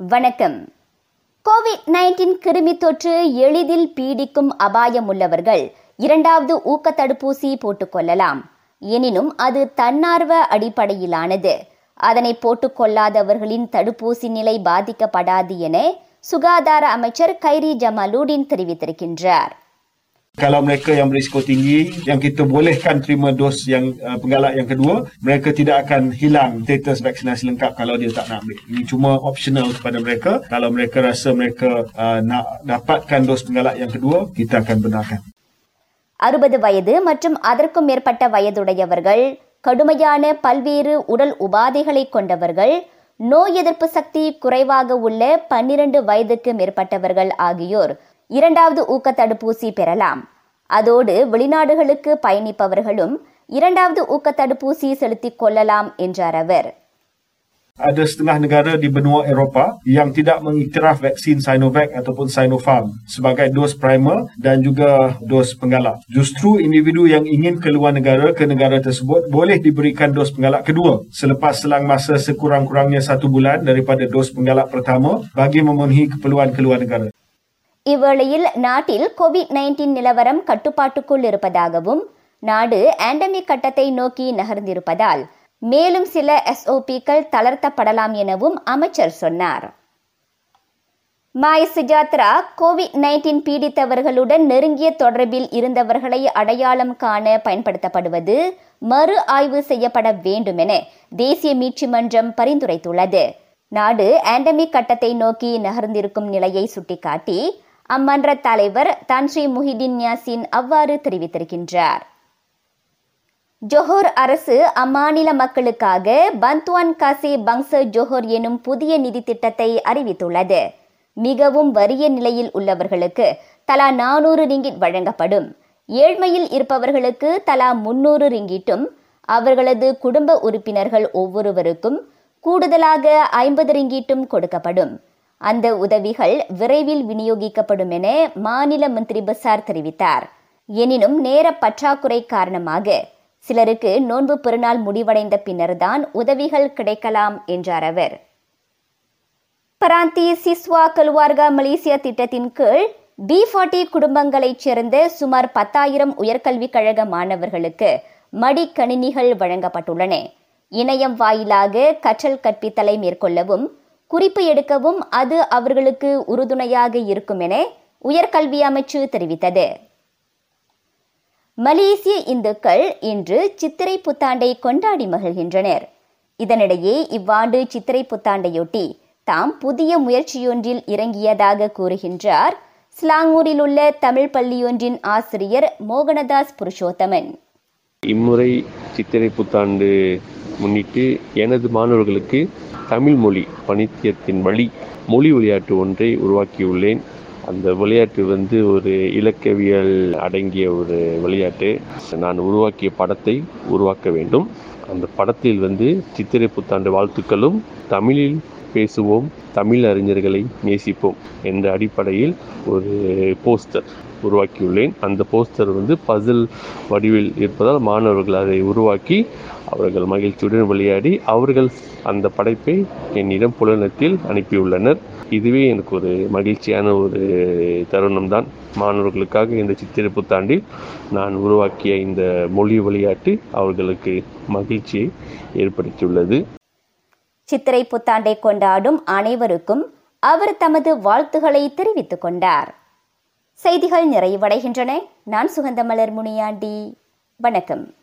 வணக்கம். Covid nineteen கிருமி தொற்று எளிதில் பீடிக்கும் அபாயம் உள்ளவர்கள் இரண்டாவது ஊக்க தடுப்பூசி போட்டுக்கொள்ளலாம் எனினும் அது தன்னார்வ அடிப்படையிலானது. அதனை போட்டுக்கொள்ளாதவர்களின் தடுப்பூசி நிலை பாதிக்கப்படாது என சுகாதார அமைச்சர் கைரி ஜமாலுடின் தெரிவித்திருக்கின்றார். Kalau mereka yang berisiko tinggi yang kita bolehkan terima dos yang uh, penggalak yang kedua, mereka tidak akan hilang status vaksinasi lengkap kalau dia tak nak ambil. Ini cuma optional kepada mereka. Kalau mereka rasa mereka uh, nak dapatkan dos penggalak yang kedua, kita akan benarkan. அறுபது வயது மற்றும் அதற்கும் மேற்பட்ட வயதுடையவர்கள் கடுமையான பல்வேறு உடல் உபாதைகளை கொண்டவர்கள் நோய் எதிர்ப்பு சக்தி குறைவாக உள்ள பன்னிரண்டு வயதுக்கு மேற்பட்டவர்கள் ஆகியோர் இரண்டாவது ஊக்க தடுப்பூசி பெறலாம் அதோடு வெளிநாடுகளுக்கு பயணிப்பவர்களும் இரண்டாவது ஊக்க தடுப்பூசி செலுத்திக் கொள்ளலாம் என்றார் அவர் Ada setengah negara di benua Eropah yang tidak mengiktiraf vaksin Sinovac ataupun Sinopharm sebagai dos primer dan juga dos penggalak. Justru individu yang ingin keluar negara ke negara tersebut boleh diberikan dos penggalak kedua selepas selang masa sekurang-kurangnya satu bulan daripada dos penggalak pertama bagi memenuhi keperluan keluar negara. இவ்வேளையில் நாட்டில் Covid nineteen நிலவரம் கட்டுப்பாட்டுக்குள் இருப்பதாகவும் நாடு ஆண்டமிக் கட்டத்தை நோக்கி நகர்ந்திருப்பதால் மேலும் சில எஸ்ஓபிக்கள் தளர்த்தப்படலாம் எனவும் அமைச்சர் சொன்னார். மாய் சுஜாத்ரா கோவிட் நைன்டீன் பீடித்தவர்களுடன் நெருங்கிய தொடர்பில் இருந்தவர்களை அடையாளம் காண பயன்படுத்தப்படுவது மறு ஆய்வு செய்யப்பட வேண்டும் என தேசிய மீட்சி மன்றம் பரிந்துரைத்துள்ளது. நாடு ஆண்டமிக் கட்டத்தை நோக்கி நகர்ந்திருக்கும் நிலையை சுட்டிக்காட்டி அம்மன்ற தலைவர் தன்ஷி முஹிதீன் யாசின் அவ்வாறு தெரிவித்திருக்கின்றார். ஜோஹர் அரசு அம்மாநில மக்களுக்காக பந்த்வான் காசி பங்ச ஜோஹர் எனும் புதிய நிதி திட்டத்தை அறிவித்துள்ளது. மிகவும் வறிய நிலையில் உள்ளவர்களுக்கு தலா நானூறு ரிங்கிட் வழங்கப்படும். ஏழ்மையில் இருப்பவர்களுக்கு தலா முன்னூறு ரிங்கிட்டும் அவர்களது குடும்ப உறுப்பினர்கள் ஒவ்வொருவருக்கும் கூடுதலாக ஐம்பது ரிங்கீட்டும் கொடுக்கப்படும். அந்த உதவிகள் விரைவில் விநியோகிக்கப்படும் என மாநில மந்திரி பசார் தெரிவித்தார். எனினும் நேர பற்றாக்குறை காரணமாக சிலருக்கு நோன்பு பெருநாள் முடிவடைந்த பின்னர்தான் உதவிகள் கிடைக்கலாம் என்றார் அவர். பராந்தி சிஸ்வா கல்வார்கா மலேசியா திட்டத்தின் கீழ் பி ஃபார்ட்டி குடும்பங்களைச் சேர்ந்த சுமார் பத்தாயிரம் உயர்கல்விக் கழக மாணவர்களுக்கு மடிக்கணினிகள் வழங்கப்பட்டுள்ளன. இணையம் வாயிலாக கற்றல் கற்பித்தலை மேற்கொள்ளவும் குறிப்பு எடுக்கவும் அது அவர்களுக்கு உறுதுணையாக இருக்கும் என உயர்கல்வி அமைச்சு தெரிவித்தது. மலேசிய இந்துக்கள் இன்று சித்திரை புத்தாண்டை கொண்டாடி மகிழ்கின்றனர். இதனிடையே இவ்வாண்டு சித்திரை புத்தாண்டையொட்டி தாம் புதிய முயற்சியொன்றில் இறங்கியதாக கூறுகின்றார் ஸ்லாங்கூரில் உள்ள தமிழ் பள்ளியொன்றின் ஆசிரியர் மோகனதாஸ் புருஷோத்தமன். இம்முறை சித்திரை புத்தாண்டு முன்னிட்டு எனது மாணவர்களுக்கு தமிழ் மொழி பணித்தியத்தின் வழி மொழி விளையாட்டு ஒன்றை உருவாக்கியுள்ளேன். அந்த விளையாட்டு வந்து ஒரு இலக்கவியல் அடங்கிய ஒரு விளையாட்டு. நான் உருவாக்கிய படத்தை உருவாக்க வேண்டும். அந்த படத்தில் வந்து சித்திரை புத்தாண்டு வாழ்த்துக்களும் தமிழில் பேசுவோம் தமிழ் அறிஞர்களை நேசிப்போம் என்ற அடிப்படையில் ஒரு போஸ்டர் உருவாக்கியுள்ளேன். அந்த போஸ்டர் வந்து பசில் வடிவில் இருப்பதால் மாணவர்கள் அதை உருவாக்கி அவர்கள் மகிழ்ச்சியுடன் விளையாடி அவர்கள் அந்த படைப்பை என்னிடம் புலனத்தில் அனுப்பியுள்ளனர். இதுவே எனக்கு ஒரு மகிழ்ச்சியான ஒரு தருணம் தான். மாணவர்களுக்காக இந்த சித்திரை புத்தாண்டில் நான் உருவாக்கிய இந்த மொழி விளையாட்டு அவர்களுக்கு மகிழ்ச்சியை ஏற்படுத்தியுள்ளது. சித்திரை புத்தாண்டை கொண்டாடும் அனைவருக்கும் அவர் தமது வாழ்த்துகளை தெரிவித்துக் கொண்டார். செய்திகள் நிறைவடைகின்றன. நான் சுகந்தமலர் முனியாண்டி. வணக்கம்.